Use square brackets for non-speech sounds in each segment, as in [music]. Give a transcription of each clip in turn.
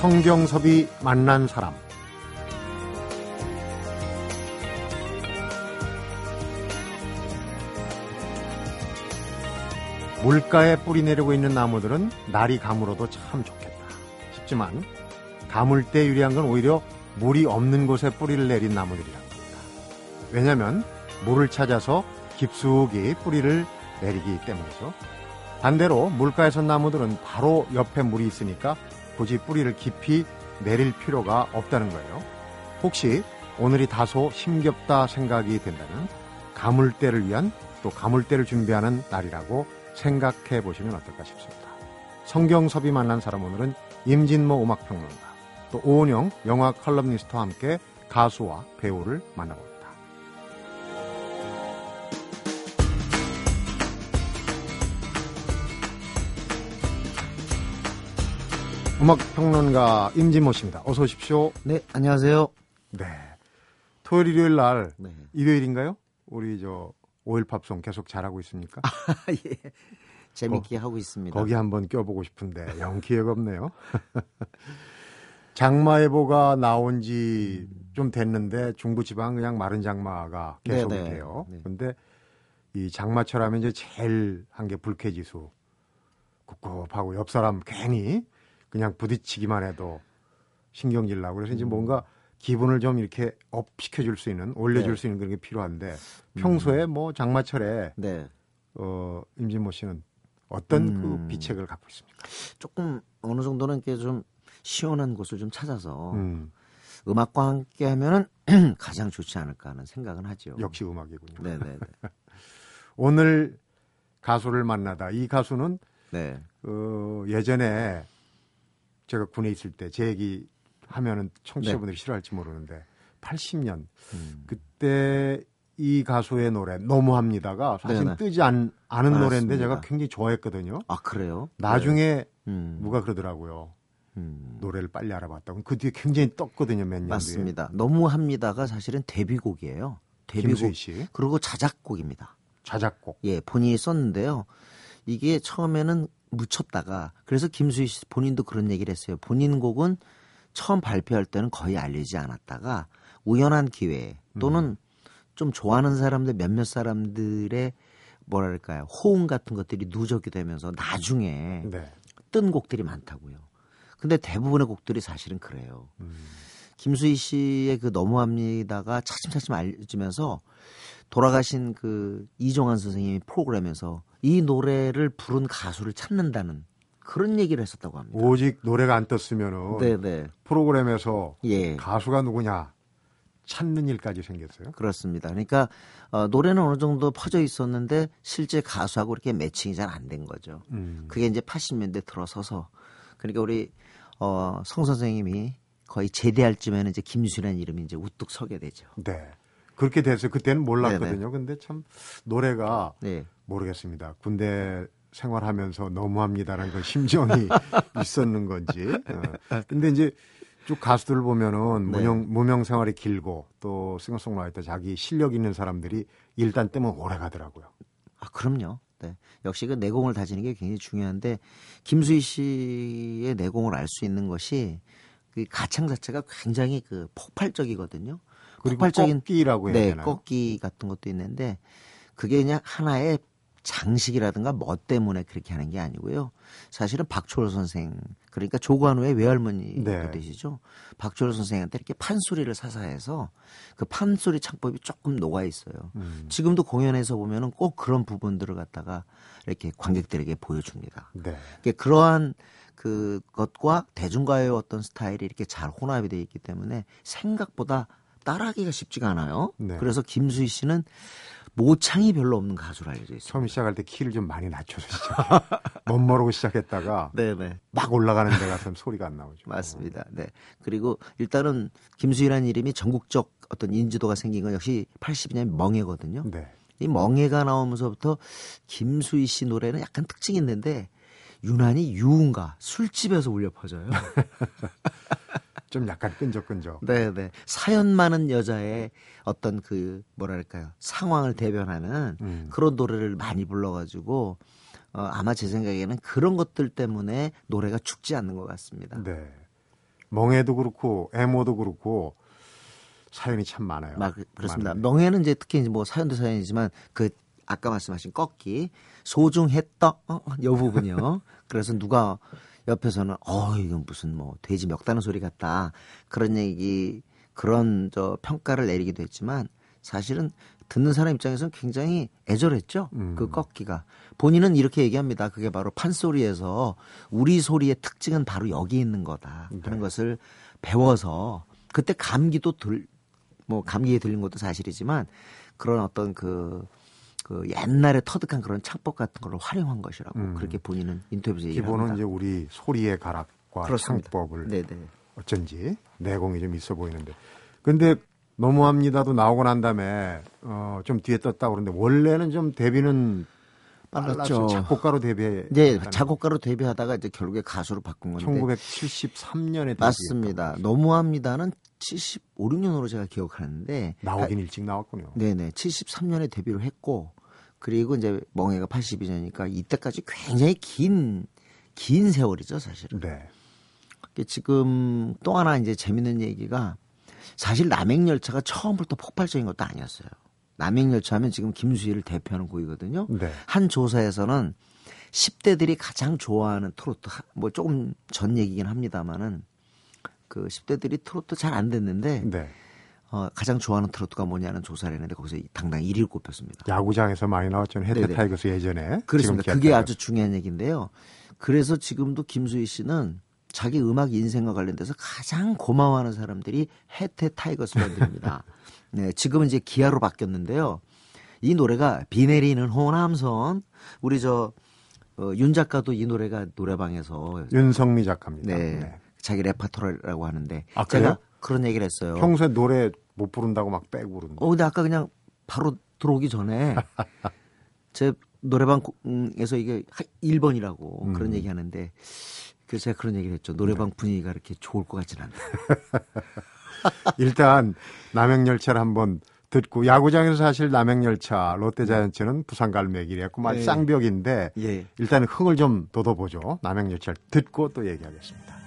성경섭이 만난 사람 물가에 뿌리 내리고 있는 나무들은 날이 가물어도 참 좋겠다 싶지만 가물 때 유리한 건 오히려 물이 없는 곳에 뿌리를 내린 나무들이랍니다. 왜냐하면 물을 찾아서 깊숙이 뿌리를 내리기 때문이죠. 반대로 물가에 선 나무들은 바로 옆에 물이 있으니까 굳이 뿌리를 깊이 내릴 필요가 없다는 거예요. 혹시 오늘이 다소 힘겹다 생각이 된다면 가물 때를 위한 또 가물 때를 준비하는 날이라고 생각해 보시면 어떨까 싶습니다. 성경섭이 만난 사람 오늘은 임진모 음악평론가 또 오은영 영화 컬럼니스트와 함께 가수와 배우를 만나봅니다. 음악평론가 임진모 씨입니다. 어서 오십시오. 네, 안녕하세요. 네. 토요일, 일요일 날, 네. 일요일인가요? 우리 저, 오일 팝송 계속 잘하고 있습니까? [laughs] 예. 재밌게 하고 있습니다. 거기 한번 껴보고 싶은데, 영 기회가 없네요. [laughs] 장마예보가 나온 지 좀 됐는데, 중부지방 그냥 마른 장마가 계속 네네. 돼요. 네. 근데 이 장마철 하면 이제 제일 한 게 불쾌지수. 꿉꿉하고 옆 사람 괜히 그냥 부딪히기만 해도 신경질 나고 그래서 이제 음. 뭔가 기분을 좀 이렇게 up 시켜줄 수 있는 올려줄 네. 수 있는 그런 게 필요한데 평소에 뭐 장마철에 네. 어 임진모 씨는 어떤 음. 그 비책을 갖고 있습니까? 조금 어느 정도는 이렇게 좀 시원한 곳을 좀 찾아서 음, 음악과 함께 하면은 [clears throat] 가장 좋지 않을까 하는 생각은 하죠. 역시 음악이군요. 네, 네, 네. [laughs] 오늘 가수를 만나다 이 가수는 네. 어, 예전에 제가 군에 있을 때 제 얘기 하면은 청취자분들이 싫어할지 모르는데 80년 음. 그때 이 가수의 노래 너무합니다가 사실 네네. 뜨지 않, 않은 노래인데. 제가 굉장히 좋아했거든요. 아, 그래요? 나중에 네. 음. 누가 그러더라고요. 음. 노래를 빨리 알아봤다고. 그 뒤에 굉장히 떴거든요, 몇 년 뒤에. 맞습니다. 너무 합니다가 사실은 데뷔곡이에요. 데뷔곡. 김수희 씨 그리고 자작곡입니다. 자작곡. 예, 본인이 썼는데요. 이게 처음에는 묻혔다가 그래서 김수희 씨 본인도 그런 얘기를 했어요. 본인 곡은 처음 발표할 때는 거의 알리지 않았다가 우연한 기회 또는 좀 좋아하는 사람들 몇몇 사람들의 뭐랄까요 호응 같은 것들이 누적이 되면서 나중에 네. 뜬 곡들이 많다고요. 근데 대부분의 곡들이 사실은 그래요. 음. 김수희 씨의 그 너무합니다가 차츰차츰 알려지면서 돌아가신 그 이종환 선생님이 프로그램에서 이 노래를 부른 가수를 찾는다는 그런 얘기를 했었다고 합니다. 오직 노래가 안 떴으면은 네네. 프로그램에서 예. 가수가 누구냐 찾는 일까지 생겼어요. 그렇습니다. 그러니까 어, 노래는 어느 정도 퍼져 있었는데 실제 가수하고 이렇게 매칭이 잘 안 된 거죠. 음. 그게 이제 80년대 들어서서 그러니까 우리 어, 성 선생님이 거의 제대할 쯤에는 이제 김수라는 이름이 이제 우뚝 서게 되죠. 네. 그렇게 됐어요. 그때는 몰랐거든요. 근데 참 노래가 네. 모르겠습니다. 군대 생활하면서 너무합니다라는 그 심정이 [laughs] 있었는 건지. 어. 근데 이제 쭉 가수들 보면은 네. 무명, 무명 생활이 길고 또 싱어송라이터 자기 실력 있는 사람들이 일단 뜨면 오래 가더라고요. 아, 그럼요. 네. 역시 그 내공을 다지는 게 굉장히 중요한데 김수희 씨의 내공을 알 수 있는 것이 그 가창 자체가 굉장히 그 폭발적이거든요. 그리고 폭발적인 꺾기라고 해야 네, 되나요? 꺾기 같은 것도 있는데 그게 그냥 하나의 장식이라든가 뭐 때문에 그렇게 하는 게 아니고요. 사실은 박초월 선생 그러니까 조관우의 외할머니도 네. 되시죠. 박초월 선생한테 이렇게 판소리를 사사해서 그 판소리 창법이 조금 녹아 있어요. 음. 지금도 공연에서 보면은 꼭 그런 부분들을 갖다가 이렇게 관객들에게 보여줍니다. 네. 그러니까 그러한 그 것과 대중가요의 어떤 스타일이 이렇게 잘 혼합이 되어 있기 때문에 생각보다 따라하기가 쉽지가 않아요. 네. 그래서 김수희 씨는 모창이 별로 없는 가수로 알려져 있어요. 처음 시작할 때 키를 좀 많이 낮춰서 시작. 못 모르고 시작했다가 네네. 막 올라가는 데 가서는 소리가 안 나오죠. 맞습니다. 네. 그리고 일단은 김수희라는 이름이 전국적 어떤 인지도가 생긴 건 역시 80년 멍해거든요. 네. 이 멍해가 나오면서부터 김수희 씨 노래는 약간 특징이 있는데 유난히 유흥가 술집에서 울려 퍼져요. [laughs] 좀 약간 끈적끈적. 네 네. 사연 많은 여자의 어떤 그 뭐랄까요 상황을 대변하는 음. 그런 노래를 많이 불러가지고 어, 아마 제 생각에는 그런 것들 때문에 노래가 죽지 않는 것 같습니다. 네. 멍해도 그렇고 애모도 그렇고 사연이 참 많아요. 막 그렇습니다. 많은데. 명예는 이제 특히 이제 뭐 사연도 사연이지만 그 아까 말씀하신 꺾기 소중했다 어, 요 부분이요. [laughs] 그래서 누가 옆에서는 어 이건 무슨 뭐 돼지 멱다는 소리 같다 그런 얘기 그런 저 평가를 내리기도 했지만 사실은 듣는 사람 입장에서는 굉장히 애절했죠. 음. 그 꺾기가 본인은 이렇게 얘기합니다. 그게 바로 판소리에서 우리 소리의 특징은 바로 여기 있는 거다 하는 네. 것을 배워서 그때 감기도 들 뭐 감기에 들린 것도 사실이지만 그런 어떤 그, 그 옛날에 터득한 그런 창법 같은 걸 활용한 것이라고 음. 그렇게 본인은 인터뷰에서 얘기를 기본은 합니다. 이제 우리 소리의 가락과 그렇습니다. 창법을 네네. 어쩐지 내공이 좀 있어 보이는데. 근데 너무합니다도 나오고 난 다음에 어, 좀 뒤에 떴다 그러는데 원래는 좀 데뷔는 빨랐죠. 작곡가로 데뷔. 이제 작곡가로 데뷔하다가 이제 결국에 가수로 바꾼 건데 1973년에 맞습니다. 너무합니다는 75, 6년으로 제가 기억하는데 나오긴 일찍 나왔군요. 네 네 73년에 데뷔를 했고 그리고 이제 멍해가 82년이니까 이때까지 굉장히 긴 긴 세월이죠 사실은. 네. 지금 또 하나 이제 재밌는 얘기가 사실 남행열차가 처음부터 폭발적인 것도 아니었어요. 남행열차 하면 지금 김수희를 대표하는 곡이거든요. 네. 한 조사에서는 10대들이 가장 좋아하는 트로트 하- 뭐 조금 전 얘기긴 합니다만은 그 10대들이 트로트 잘 안 듣는데 네. 어, 가장 좋아하는 트로트가 뭐냐는 조사를 했는데 거기서 당당 1위를 꼽혔습니다. 야구장에서 많이 나왔죠. 해태 타이거스 예전에. 그렇습니다. 그게 아주 중요한 얘기인데요. 그래서 지금도 김수희 씨는 자기 음악 인생과 관련돼서 가장 고마워하는 사람들이 해태 타이거스 밴드입니다. [laughs] 네, 지금은 이제 기아로 바뀌었는데요. 이 노래가 비 내리는 호남선 우리 저 어, 윤 작가도 이 노래가 노래방에서 윤성미 작가입니다. 네, 네. 자기 레파토리라고 하는데 아, 제가 그래요? 그런 얘기를 했어요. 평소에 노래 못 부른다고 막 빼고 부른다. 어, 근데 아까 그냥 바로 들어오기 전에 [laughs] 제 노래방에서 이게 1번이라고 음. 그런 얘기 하는데 그래서 제가 그런 얘기를 했죠. 노래방 분위기가 이렇게 좋을 것 같지는 않다. [laughs] 일단 남행열차를 한번 듣고 야구장에서 사실 남행열차 롯데자이언츠는 부산 갈매기랬고 말 네. 쌍벽인데 예. 일단 흥을 좀 돋워보죠. 남행열차를 듣고 또 얘기하겠습니다.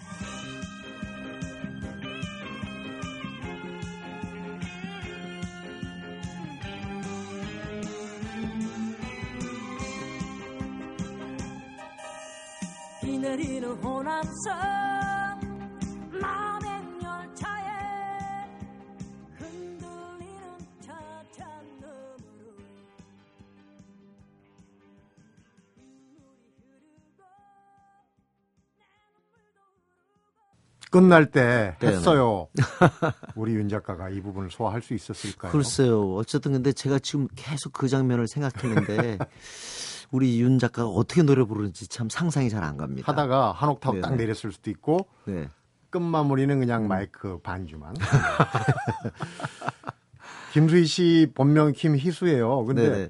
내리는 호남선 남행열차에 흔들리는 차찬너머로 끝날 때. 했어요. [laughs] 우리 윤 작가가 이 부분을 소화할 수 있었을까요? 글쎄요. 어쨌든 근데 제가 지금 계속 그 장면을 생각했는데 [laughs] 우리 윤 작가가 어떻게 노래 부르는지 참 상상이 잘 안 갑니다. 하다가 한 옥타브 딱 네네. 내렸을 수도 있고 네. 끝 마무리는 그냥 마이크 반주만. [laughs] 김수희 씨 본명 김희수예요. 근데 네네.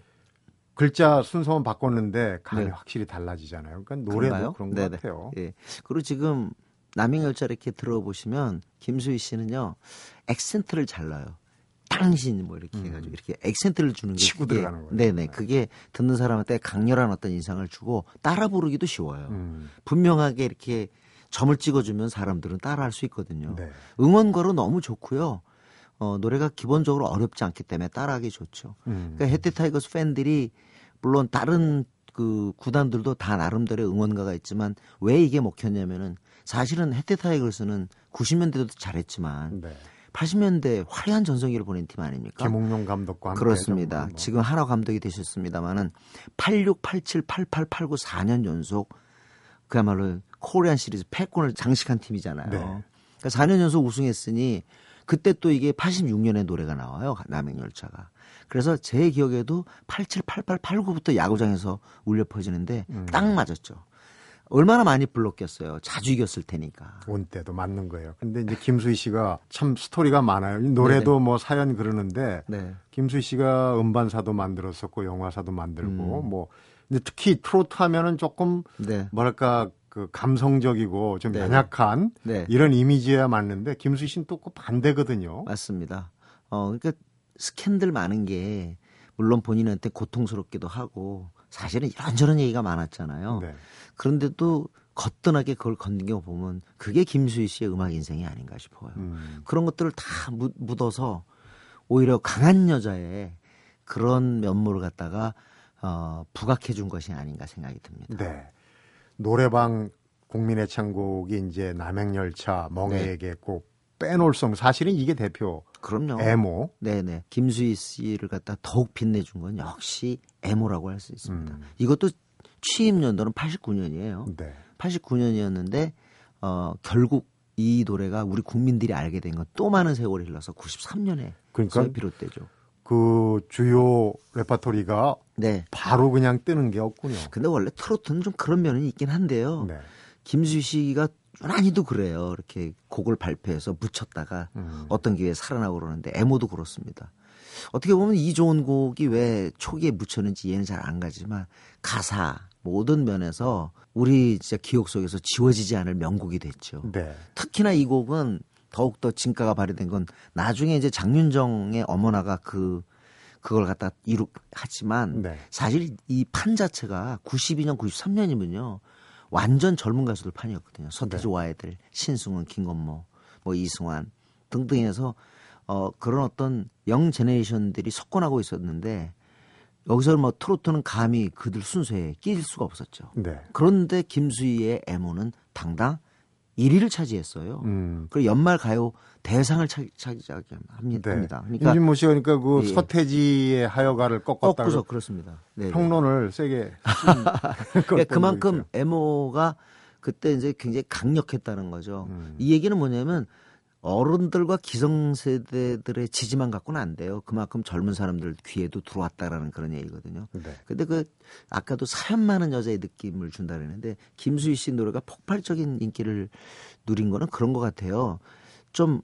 글자 순서만 바꿨는데 감이 네. 확실히 달라지잖아요. 그러니까 노래도 그런가요? 그런 것. 같아요. 예. 그리고 지금 남행열차 이렇게 들어보시면 김수희 씨는요 액센트를 잘 넣어요. 당신 뭐 이렇게 해가지고 이렇게 액센트를 주는 게 음. 치고 그게- 들어가는 거예요. 네네 그게 듣는 사람한테 강렬한 어떤 인상을 주고 따라 부르기도 쉬워요. 음, 분명하게 이렇게 점을 찍어주면 사람들은 따라할 수 있거든요. 네. 응원가로 너무 좋고요. 어, 노래가 기본적으로 어렵지 않기 때문에 따라하기 좋죠. 음. 그러니까 해태 타이거스 팬들이 물론 다른 그 구단들도 다 나름대로의 응원가가 있지만 왜 이게 먹혔냐면은 사실은 해태 타이거스는 90년대도 잘했지만 네. 80년대 화려한 전성기를 보낸 팀 아닙니까? 김응룡 감독과 함께 그렇습니다. 좀 뭐. 지금 한화 감독이 되셨습니다마는 86, 87, 88, 89 4년 연속 그야말로 코리안 시리즈 패권을 장식한 팀이잖아요. 네. 그러니까 4년 연속 우승했으니 그때 또 이게 86년에 노래가 나와요. 남행열차가. 그래서 제 기억에도 87, 88, 89부터 야구장에서 울려 퍼지는데 음. 딱 맞았죠. 얼마나 많이 불렀겠어요. 자주 이겼을 테니까. 온 때도 맞는 거예요. 근데 이제 김수희 씨가 참 스토리가 많아요. 이 노래도 뭐 사연 그러는데 네. 김수희 씨가 음반사도 만들었었고 영화사도 만들고 음. 뭐 근데 특히 트로트 하면은 조금 네. 뭐랄까 그 감성적이고 좀 네. 연약한 네. 이런 이미지야 맞는데 김수희 씨는 또 그 반대거든요. 맞습니다. 어, 그러니까 스캔들 많은 게 물론 본인한테 고통스럽기도 하고 사실은 이런저런 얘기가 많았잖아요. 네. 그런데도 거뜬하게 그걸 건든 게 보면 그게 김수희 씨의 음악 인생이 아닌가 싶어요. 음. 그런 것들을 다 묻, 묻어서 오히려 강한 여자의 그런 면모를 갖다가 어, 부각해 준 것이 아닌가 생각이 듭니다. 네. 노래방 국민의 창곡이 이제 남행열차 멍해에게 꼭 빼놓을 수 없는 사실은 이게 대표 그럼요. 애모. 네네. 김수희 씨를 갖다 더욱 빛내준 건 역시 애모라고 할 수 있습니다. 음. 이것도 취임 연도는 89년이에요. 네. 89년이었는데 어 결국 이 노래가 우리 국민들이 알게 된 건 또 많은 세월이 흘러서 93년에 그러니까 비롯되죠. 그 주요 레파토리가 네. 바로 그냥 뜨는 게 없군요. 근데 원래 트로트는 좀 그런 면이 있긴 한데요. 네. 김수희 씨가 유난히도 그래요. 이렇게 곡을 발표해서 묻혔다가 음. 어떤 기회에 살아나고 그러는데 애모도 그렇습니다. 어떻게 보면 이 좋은 곡이 왜 초기에 묻혔는지 이해는 잘 안 가지만 가사 모든 면에서 우리 진짜 기억 속에서 지워지지 않을 명곡이 됐죠. 네. 특히나 이 곡은 더욱더 진가가 발휘된 건 나중에 이제 장윤정의 어머나가 그 그걸 갖다 이룩 하지만 네. 사실 이 판 자체가 92년 93년이면요 완전 젊은 가수들 판이었거든요 서태지 네. 와이들 신승훈 김건모 뭐 이승환 등등 해서 어 그런 어떤 영 제네레이션들이 석권하고 있었는데 여기서 뭐 트로트는 감히 그들 순서에 끼일 수가 없었죠 네. 그런데 김수희의 애모는 당당 1위를 차지했어요. 음. 그리고 연말 가요 대상을 차, 차지하게 합니다. 네. 합니다. 그러니까 임진모 씨가 그러니까 그 예. 서태지의 하여가를 꺾었다고 꺾고서 그렇습니다. 네. 평론을 세게 [laughs] 그러니까 그만큼 애모가 그때 이제 굉장히 강력했다는 거죠. 음. 이 얘기는 뭐냐면 어른들과 기성세대들의 지지만 갖고는 안 돼요. 그만큼 젊은 사람들 귀에도 들어왔다라는 그런 얘기거든요. 네. 근데 그 아까도 사연 많은 여자의 느낌을 준다 그랬는데 김수희 씨 노래가 폭발적인 인기를 누린 거는 그런 것 같아요. 좀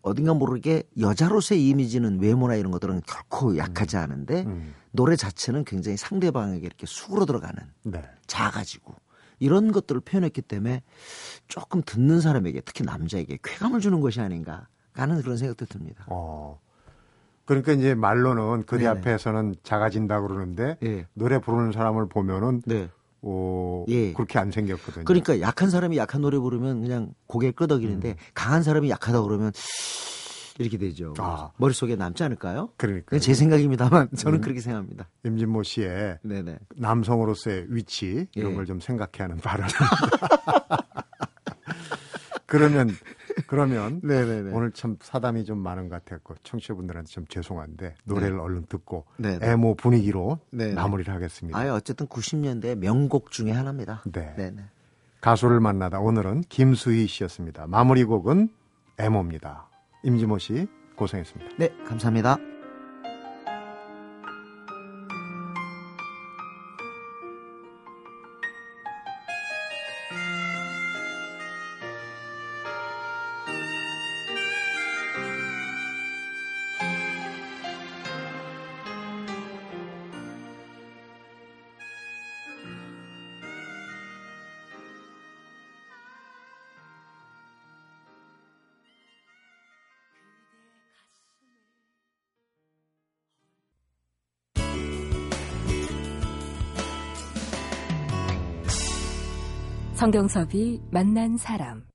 어딘가 모르게 여자로서의 이미지는 외모나 이런 것들은 결코 약하지 않은데 음. 노래 자체는 굉장히 상대방에게 이렇게 수그러 들어가는 네. 작아지고 이런 것들을 표현했기 때문에 조금 듣는 사람에게 특히 남자에게 쾌감을 주는 것이 아닌가 하는 그런 생각도 듭니다. 어. 그러니까 이제 말로는 그대 네네. 앞에서는 작아진다 그러는데 예. 노래 부르는 사람을 보면은 네. 어, 예. 그렇게 안 생겼거든요. 그러니까 약한 사람이 약한 노래 부르면 그냥 고개 끄덕이는데 강한 사람이 약하다 그러면 이렇게 되죠. 아. 머릿속에 남지 않을까요? 그러니까 제 생각입니다만 [laughs] 저는 음. 그렇게 생각합니다. 임진모 씨의 네네. 남성으로서의 위치 이런 예. 걸좀 생각해 하는 발언. [laughs] 그러면 그러면 [laughs] 네네네. 오늘 참 사담이 좀 많은 것 같았고 청취자분들한테 좀 죄송한데 노래를 얼른 듣고 네네. 애모 분위기로 네네. 마무리를 하겠습니다. 아예 어쨌든 90년대 명곡 중에 하나입니다. 네. 네네. 가수를 만나다 오늘은 김수희 씨였습니다. 마무리 곡은 애모입니다. 임지모 씨 고생했습니다. 네, 감사합니다. 성경섭이 만난 사람.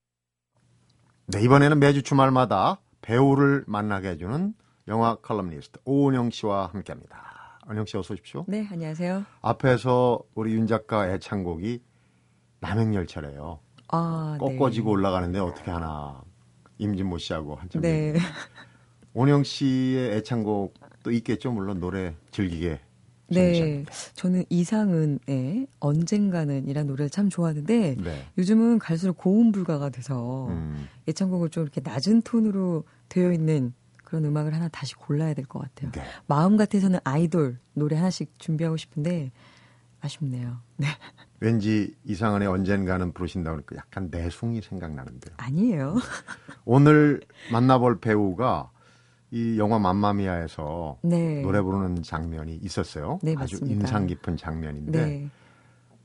네, 이번에는 매주 주말마다 배우를 만나게 해주는 영화 칼럼니스트 오은영 씨와 함께합니다. 은영 씨 어서 오십시오. 네, 안녕하세요. 앞에서 우리 윤 작가 애창곡이 남행열차래요. 아, 꺾어지고 올라가는데 어떻게 하나 임진모 씨하고 한참 네. 네. 오은영 씨의 애창곡도 있겠죠. 물론 노래 즐기게 네. 저는 이상은의 언젠가는 이란 노래를 참 좋아하는데 네. 요즘은 갈수록 고음 불가가 돼서 음, 애창곡을 좀 이렇게 낮은 톤으로 되어 있는 그런 음악을 하나 다시 골라야 될 것 같아요. 네. 마음 같아서는 아이돌 노래 하나씩 준비하고 싶은데 아쉽네요. [laughs] 네. 왠지 이상한의 언젠가는 부르신다고 그러니까 약간 내숭이 생각나는데요. 아니에요. 오늘 만나볼 배우가 이 영화 맘마미아에서 네. 노래 부르는 장면이 있었어요. 네, 아주 맞습니다. 인상 깊은 장면인데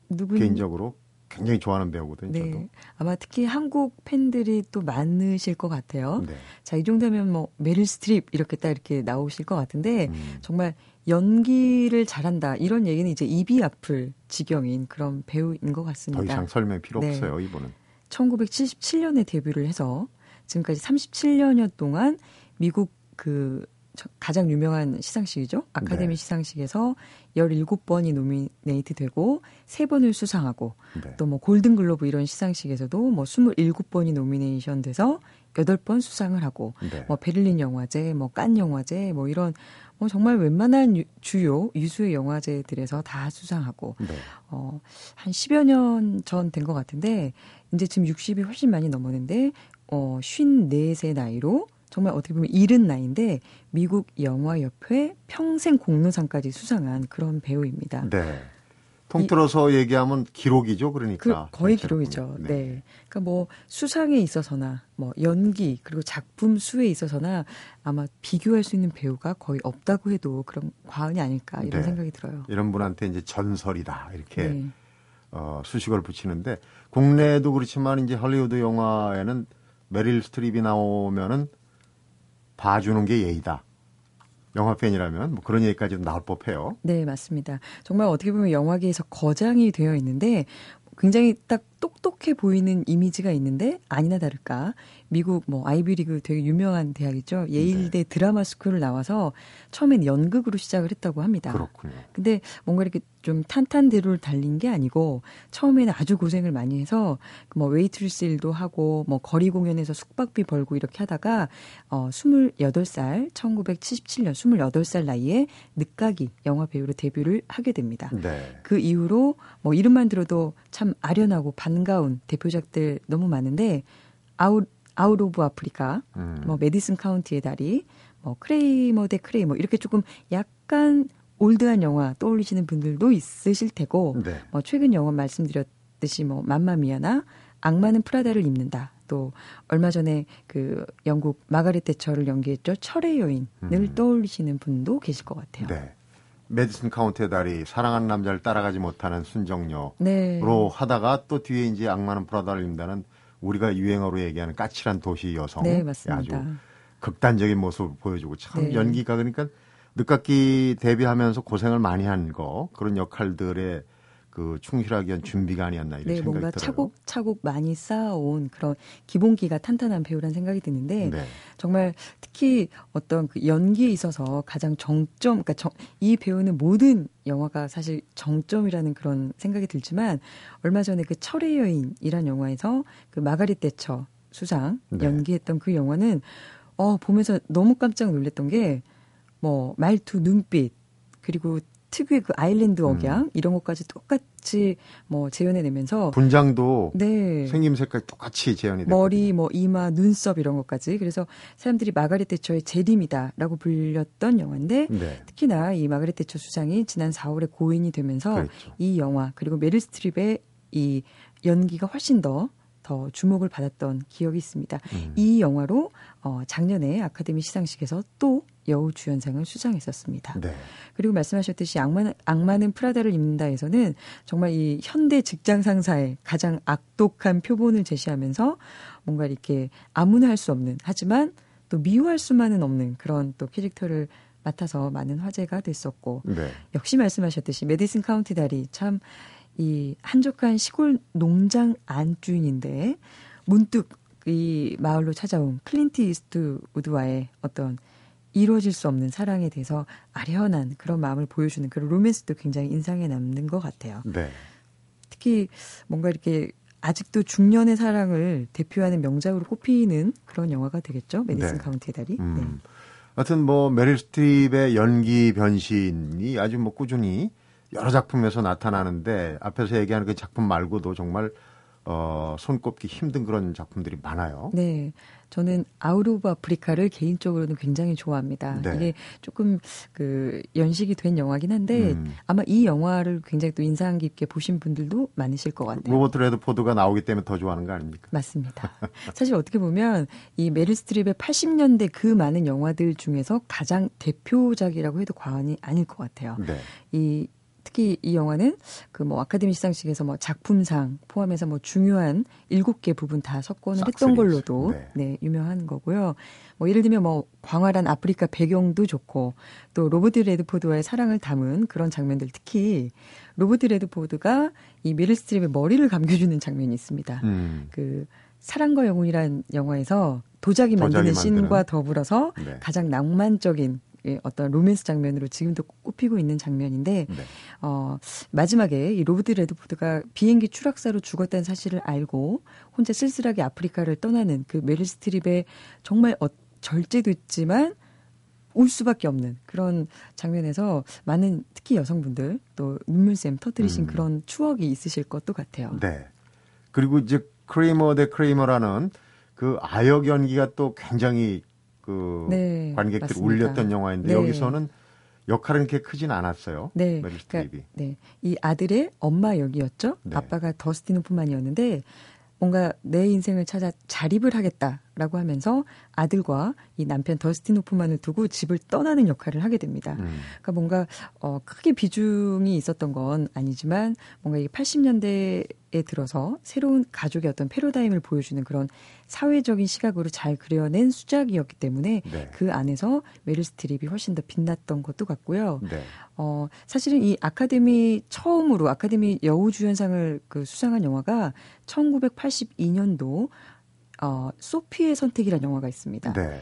네. 개인적으로 굉장히 좋아하는 배우거든요. 네. 저도. 아마 특히 한국 팬들이 또 많으실 것 같아요. 네. 자, 이 정도면 뭐 메릴 스트립 이렇게 딱 이렇게 나오실 것 같은데 음. 정말 연기를 잘한다 이런 얘기는 이제 입이 아플 지경인 그런 배우인 것 같습니다. 더 이상 설명 필요 네. 없어요, 이분은. 1977년에 데뷔를 해서 지금까지 37년여 동안 미국 그 저- 가장 유명한 시상식이죠. 아카데미 네. 시상식에서 17번이 nominate 되고 3번을 수상하고 네. 또 뭐 골든글로브 이런 시상식에서도 뭐 27번이 nomination 돼서 8번 수상을 하고 네. 뭐 베를린 영화제, 뭐 칸 영화제, 뭐 이런 뭐 정말 웬만한 유- 주요 유수의 영화제들에서 다 수상하고 네. 어, 한 10여 년 전 된 것 같은데, 이제 지금 60이 훨씬 많이 넘었는데, 어, 54세 나이로, 정말 어떻게 보면 이른 나이인데, 미국 영화협회 평생 공로상까지 수상한 그런 배우입니다. 네. 통틀어서 얘기하면 기록이죠, 그 그러니까. 거의 전체로 기록이죠. 보면. 네. 그러니까 뭐 수상에 있어서나 뭐 연기 그리고 작품 수에 있어서나 아마 비교할 수 있는 배우가 거의 없다고 해도 그런 과언이 아닐까 이런 네. 생각이 들어요. 이런 분한테 이제 전설이다 이렇게 네. 어, 수식어를 붙이는데 국내도 그렇지만 이제 할리우드 영화에는 메릴 스트립이 나오면은 봐주는 게 예의다. 영화 팬이라면 뭐 그런 얘기까지도 나올 법해요. 네, 맞습니다. 정말 어떻게 보면 영화계에서 거장이 되어 있는데 굉장히 딱 똑똑해 보이는 이미지가 있는데 아니나 다를까 미국 뭐 아이비리그 되게 유명한 대학이죠. 예일대 드라마 스쿨을 나와서 처음엔 연극으로 시작을 했다고 합니다. 그렇군요. 근데 뭔가 이렇게 좀 탄탄대로를 달린 게 아니고 처음에는 아주 고생을 많이 해서 그 뭐 웨이트리스 일도 하고 뭐 거리 공연에서 숙박비 벌고 이렇게 하다가 어 28살 1977년 28살 나이에 늦깎이 영화 배우로 데뷔를 하게 됩니다. 네. 그 이후로 뭐 이름만 들어도 참 아련하고 반가운 대표작들 너무 많은데 아웃 아웃 오브 아프리카 음. 뭐 메디슨 카운티의 다리, 뭐 크레이머 대 크레이머 이렇게 조금 약간 old한 영화 떠올리시는 분들도 있으실 테고 네. 뭐 최근 영화 말씀드렸듯이 뭐 맘마미아나 악마는 프라다를 입는다. 또 얼마 전에 그 영국 마가렛 대처를 연기했죠 철의 여인을 음. 떠올리시는 분도 계실 것 같아요. 네. 메디슨 카운티의 다리 사랑하는 남자를 따라가지 못하는 순정녀로 네. 하다가 또 뒤에 이제 악마는 입는다는 우리가 유행어로 얘기하는 까칠한 도시 여성 네, 맞습니다. 아주 극단적인 모습을 보여주고 참 네. 연기가 그러니까 늦깎이 데뷔하면서 고생을 많이 한 거 그런 역할들에 그 충실하기 위한 준비가 아니었나 이런 네, 생각이 뭔가 들어요. 차곡차곡 많이 쌓아온 그런 기본기가 탄탄한 배우란 생각이 드는데 네. 정말 특히 어떤 그 연기에 있어서 가장 정점, 그러니까 정- 이 배우는 모든 영화가 사실 정점이라는 그런 생각이 들지만 얼마 전에 그 철의 여인이란 영화에서 그 마가릿 대처 수상 네. 연기했던 그 영화는 어 보면서 너무 깜짝 놀랐던 게 뭐 말투, 눈빛 그리고 특유의 그 아일랜드 음. 억양 이런 것까지 똑같이 뭐 재현해내면서 분장도 네. 생김새까지 똑같이 재현이 됐거든요. 머리, 뭐 이마, 눈썹 이런 것까지. 그래서 사람들이 마가렛 대처의 재림이다라고 불렸던 영화인데 네. 특히나 이 마가렛 대처 수상이 지난 4월에 고인이 되면서 그렇죠. 이 영화 그리고 메릴 스트립의 이 연기가 훨씬 더더 주목을 받았던 기억이 있습니다. 음. 이 영화로 어, 작년에 아카데미 시상식에서 또 여우 주연상을 수상했었습니다. 네. 그리고 말씀하셨듯이 악마는, 악마는 프라다를 입는다에서는 정말 이 현대 직장 상사의 가장 악독한 표본을 제시하면서 뭔가 이렇게 아무나 할 수 없는 하지만 또 미워할 수만은 없는 그런 또 캐릭터를 맡아서 많은 화제가 됐었고 네. 역시 말씀하셨듯이 메디슨 카운티 다리 참 이 한적한 시골 농장 안주인인데 문득 이 마을로 찾아온 클린트 이스트우드와의 어떤 이루어질 수 없는 사랑에 대해서 아련한 그런 마음을 보여주는 그런 로맨스도 굉장히 인상에 남는 것 같아요. 네. 특히 뭔가 이렇게 아직도 중년의 사랑을 대표하는 명작으로 꼽히는 그런 영화가 되겠죠. 메디슨 네. 카운티의 다리. 네. 음. 하여튼 뭐 메릴 스트립의 연기 변신이 아주 뭐 꾸준히 여러 작품에서 나타나는데 앞에서 얘기하는 그 작품 말고도 정말 어 손꼽기 힘든 그런 작품들이 많아요. 네. 저는 아웃 오브 아프리카를 개인적으로는 굉장히 좋아합니다. 네. 이게 조금 그 연식이 된 영화긴 한데 음. 아마 이 영화를 굉장히 또 인상 깊게 보신 분들도 많으실 것 같아요. 로버트 레드포드가 나오기 때문에 더 좋아하는 거 아닙니까? 맞습니다. [laughs] 사실 어떻게 보면 이 메릴 스트립의 80년대 그 많은 영화들 중에서 가장 대표작이라고 해도 과언이 아닐 것 같아요. 네. 이 특히 이 영화는 그 뭐 아카데미 시상식에서 뭐 작품상 포함해서 뭐 중요한 일곱 개 부문 다 석권을 했던. 걸로도 네. 네, 유명한 거고요. 뭐 예를 들면 뭐 광활한 아프리카 배경도 좋고 또 로버트 레드포드와의 사랑을 담은 그런 장면들 특히 로버트 레드포드가 이 메릴 스트립의 머리를 감겨주는 장면이 있습니다. 음. 그 사랑과 영혼이란 영화에서 도자기 만드는 도자기. 씬과 더불어서 네. 가장 낭만적인 예, 어떤 로맨스 장면으로 지금도 꼽히고 있는 장면인데 네. 어, 마지막에 이 로버트 레드포드가 비행기 추락사로 죽었다는 사실을 알고 혼자 쓸쓸하게 아프리카를 떠나는 그 메릴 스트립의 정말 어, 절제됐지만 울 수밖에 없는 그런 장면에서 많은 특히 여성분들 또 눈물샘 터뜨리신 음. 그런 추억이 있으실 것도 같아요. 네. 그리고 이제 크레이머 대 크레이머라는 그 아역 연기가 또 굉장히 그 네, 관객들 맞습니다. 울렸던 영화인데 네. 여기서는 역할은 그렇게 크진 않았어요. 네, 메릴 스트립이. 네, 이 아들의 엄마 역이었죠. 네. 아빠가 더스틴 호프만이었는데 뭔가 내 인생을 찾아 자립을 하겠다 라고 하면서 아들과 이 남편 더스틴 호프만을 두고 집을 떠나는 역할을 하게 됩니다. 음. 그러니까 뭔가 어, 크게 비중이 있었던 건 아니지만 뭔가 이 80년대에 들어서 새로운 가족의 어떤 패러다임을 보여주는 그런 사회적인 시각으로 잘 그려낸 수작이었기 때문에 네. 그 안에서 메릴 스트립이 훨씬 더 빛났던 것도 같고요. 네. 어, 사실은 이 아카데미 처음으로 아카데미 여우주연상을 그 수상한 영화가 1982년도 어, 소피의 선택이라는 영화가 있습니다. 네.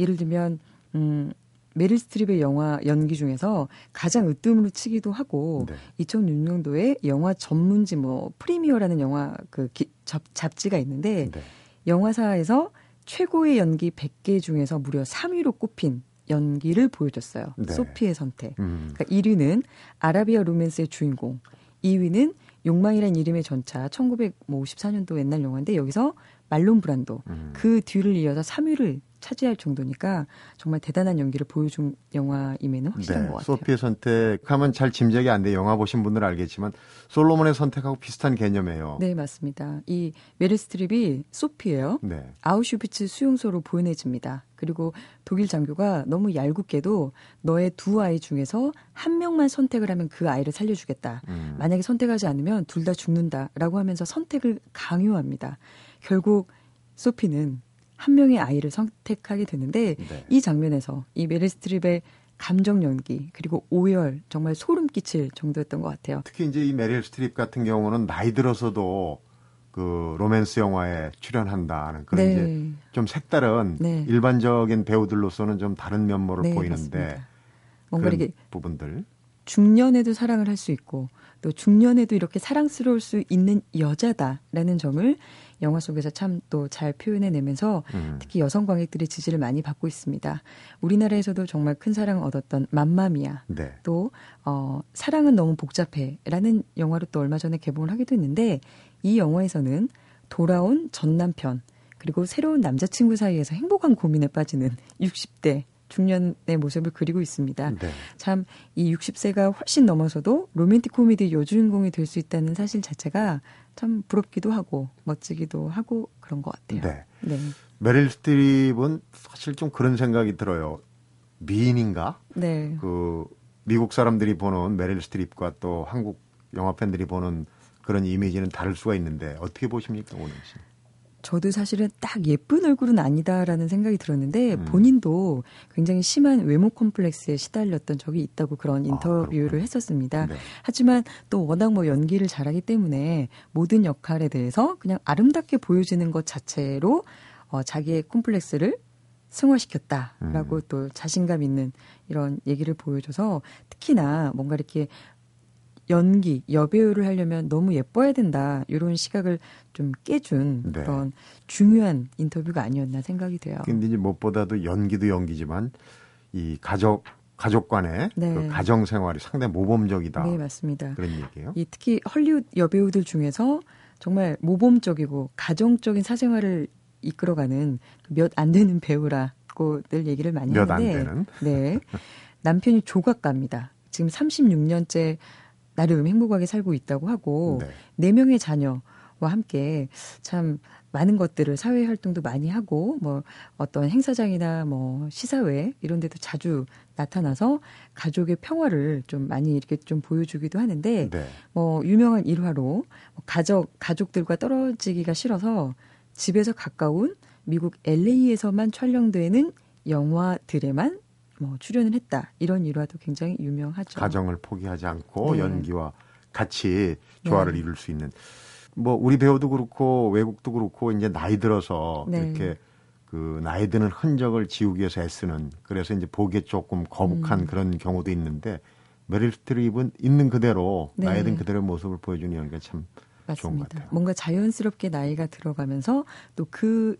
예를 들면 음, 메릴 스트립의 영화 연기 중에서 가장 으뜸으로 치기도 하고 네. 2006년도에 영화 전문지 뭐 프리미어라는 영화 그 기- 잡, 잡지가 있는데 네. 영화사에서 최고의 연기 100개 중에서 무려 3위로 꼽힌 연기를 보여줬어요. 네. 소피의 선택. 음. 그러니까 1위는 아라비아 로맨스의 주인공, 2위는 욕망이란 이름의 전차 1954년도 옛날 영화인데 여기서 말론 브란도 음. 그 뒤를 이어서 3위를 차지할 정도니까 정말 대단한 연기를 보여준 영화임에는 확실한 네. 것 같아요. 소피의 선택하면 잘 짐작이 안 돼. 영화 보신 분들은 알겠지만 솔로몬의 선택하고 비슷한 개념이에요. 네, 맞습니다. 이 메릴 스트립이 소피예요. 네. 아우슈비츠 수용소로 보내집니다. 그리고 독일 장교가 너무 얄궂게도 너의 두 아이 중에서 한 명만 선택을 하면 그 아이를 살려주겠다. 음. 만약에 선택하지 않으면 둘 다 죽는다라고 하면서 선택을 강요합니다. 결국 소피는 한 명의 아이를 선택하게 되는데 네. 이 장면에서 이 메릴 스트립의 감정 연기 그리고 오열 정말 소름 끼칠 정도였던 것 같아요. 특히 이제 이 메릴 스트립 같은 경우는 나이 들어서도 그 로맨스 영화에 출연한다는 그런 네. 이제 좀 색다른 네. 일반적인 배우들로서는 좀 다른 면모를 네, 보이는데. 뭔가 그런 이렇게 부분들 중년에도 사랑을 할 수 있고 또 중년에도 이렇게 사랑스러울 수 있는 여자다라는 점을 영화 속에서 참 또 잘 표현해내면서 음. 특히 여성 관객들의 지지를 많이 받고 있습니다. 우리나라에서도 정말 큰 사랑을 얻었던 맘마미아 네. 또 어, 사랑은 너무 복잡해라는 영화로 또 얼마 전에 개봉을 하기도 했는데 이 영화에서는 돌아온 전 남편 그리고 새로운 남자친구 사이에서 행복한 고민에 빠지는 [laughs] 60대 중년의 모습을 그리고 있습니다. 네. 참이 60세가 훨씬 넘어서도 로맨틱 코미디 여주인공이 될 수 있다는 사실 자체가 참 부럽기도 하고 멋지기도 하고 그런 것 같아요. 네. 네. 메릴 스트립은 사실 좀 그런 생각이 들어요. 미인인가? 네. 그 미국 사람들이 보는 메릴 스트립과 또 한국 영화 팬들이 보는 그런 이미지는 다를 수가 있는데 어떻게 보십니까, 오늘 씨? 저도 사실은 딱 예쁜 얼굴은 아니다라는 생각이 들었는데 음. 본인도 굉장히 심한 외모 컴플렉스에 시달렸던 적이 있다고 그런 인터뷰를 그렇군요. 했었습니다. 네. 하지만 또 워낙 뭐 연기를 잘하기 때문에 모든 역할에 대해서 그냥 아름답게 보여지는 것 자체로 어, 자기의 콤플렉스를 승화시켰다라고 음. 또 자신감 있는 이런 얘기를 보여줘서 특히나 뭔가 이렇게 연기, 여배우를 하려면 너무 예뻐야 된다. 이런 시각을 좀 깨준 네. 그런 중요한 인터뷰가 아니었나 생각이 돼요. 근데 이제 무엇보다도 연기도 연기지만 이 가족 가족 간의 네. 그 가정 생활이 상당히 모범적이다. 네, 맞습니다. 그런 얘기예요. 이 특히 헐리우드 여배우들 중에서 정말 모범적이고 가정적인 사생활을 이끌어가는 몇 안 되는 배우라고 늘 얘기를 많이 몇안 하는데 되는. 네. 남편이 조각가입니다. 지금 36년째 나름 행복하게 살고 있다고 하고 네. 네 명의 자녀와 함께 참 많은 것들을 사회 활동도 많이 하고 뭐 어떤 행사장이나 뭐 시사회 이런 데도 자주 나타나서 가족의 평화를 좀 많이 이렇게 좀 보여주기도 하는데 네. 뭐 유명한 일화로 뭐 가족 가족들과 떨어지기가 싫어서 집에서 가까운 미국 LA에서만 촬영되는 영화들에만 뭐 출연을 했다 이런 일화도 굉장히 유명하죠. 가정을 포기하지 않고 네. 연기와 같이 조화를 네. 이룰 수 있는 뭐 우리 배우도 그렇고 외국도 그렇고 이제 나이 들어서 네. 이렇게 그 나이 드는 흔적을 지우기 위해서 애쓰는 그래서 이제 보기에 조금 거북한 음. 그런 경우도 있는데 메릴 스트립은 있는 그대로 네. 나이 든 그대로의 모습을 보여주는 연기가 참 좋은 것 맞습니다. 같아요. 뭔가 자연스럽게 나이가 들어가면서 또 그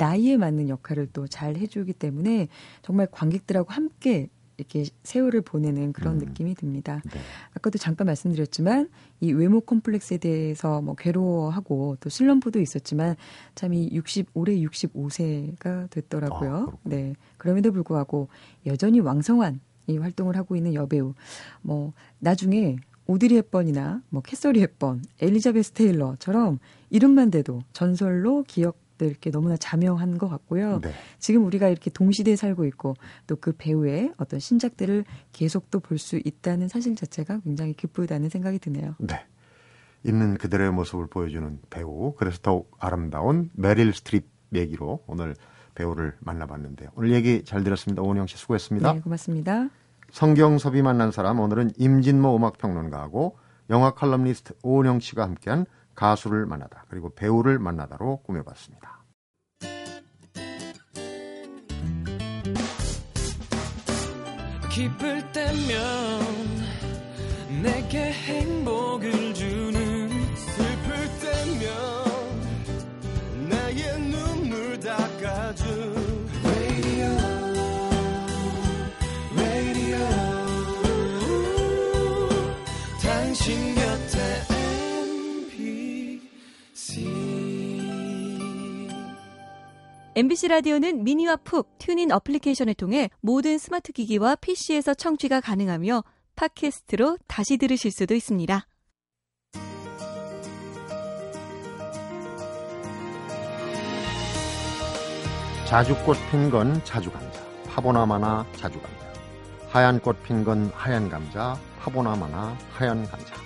나이에 맞는 역할을 또 잘 해주기 때문에 정말 관객들하고 함께 이렇게 세월을 보내는 그런 음. 느낌이 듭니다. 네. 아까도 잠깐 말씀드렸지만 이 외모 컴플렉스에 대해서 뭐 괴로워하고 또 슬럼프도 있었지만 참 이 60 올해 65세가 됐더라고요. 아. 네. 그럼에도 불구하고 여전히 왕성한 이 활동을 하고 있는 여배우 뭐 나중에 오드리 헵번이나 뭐 캐서린 헵번, 엘리자베스 테일러처럼 이름만 대도 전설로 기억 될게 너무나 자명한 것 같고요. 네. 지금 우리가 이렇게 동시대에 살고 있고 또 그 배우의 어떤 신작들을 계속 또 볼 수 있다는 사실 자체가 굉장히 기쁘다는 생각이 드네요. 네. 있는 그대로의 모습을 보여주는 배우 그래서 더욱 아름다운 메릴 스트립 얘기로 오늘 배우를 만나봤는데요. 오늘 얘기 잘 들었습니다. 오은영 씨 수고했습니다. 네, 고맙습니다. 성경섭이 만난 사람 오늘은 임진모 음악평론가하고 영화 칼럼니스트 오은영 씨가 함께한 가수를 만나다 그리고 배우를 만나다로 꾸며봤습니다. 기쁠 때면 내게 행복 MBC 라디오는 미니와 푹 TuneIn 어플리케이션을 통해 모든 스마트 기기와 PC에서 청취가 가능하며 팟캐스트로 다시 들으실 수도 있습니다. 자주꽃 핀 건 자주 감자, 파보나마나 자주 감자. 하얀 꽃 핀 건 하얀 감자, 파보나마나 하얀 감자.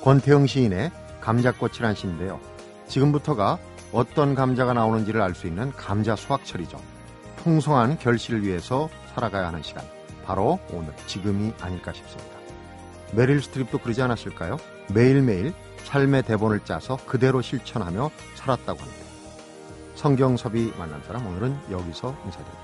권태응 시인의 감자꽃이란 시인데요. 지금부터가 어떤 감자가 나오는지를 알 수 있는 감자 수확철이죠. 풍성한 결실을 위해서 살아가야 하는 시간. 바로 오늘, 지금이 아닐까 싶습니다. 메릴 스트립도 그러지 않았을까요? 매일매일 삶의 대본을 짜서 그대로 실천하며 살았다고 합니다. 성경섭이 만난 사람 오늘은 여기서 인사드립니다.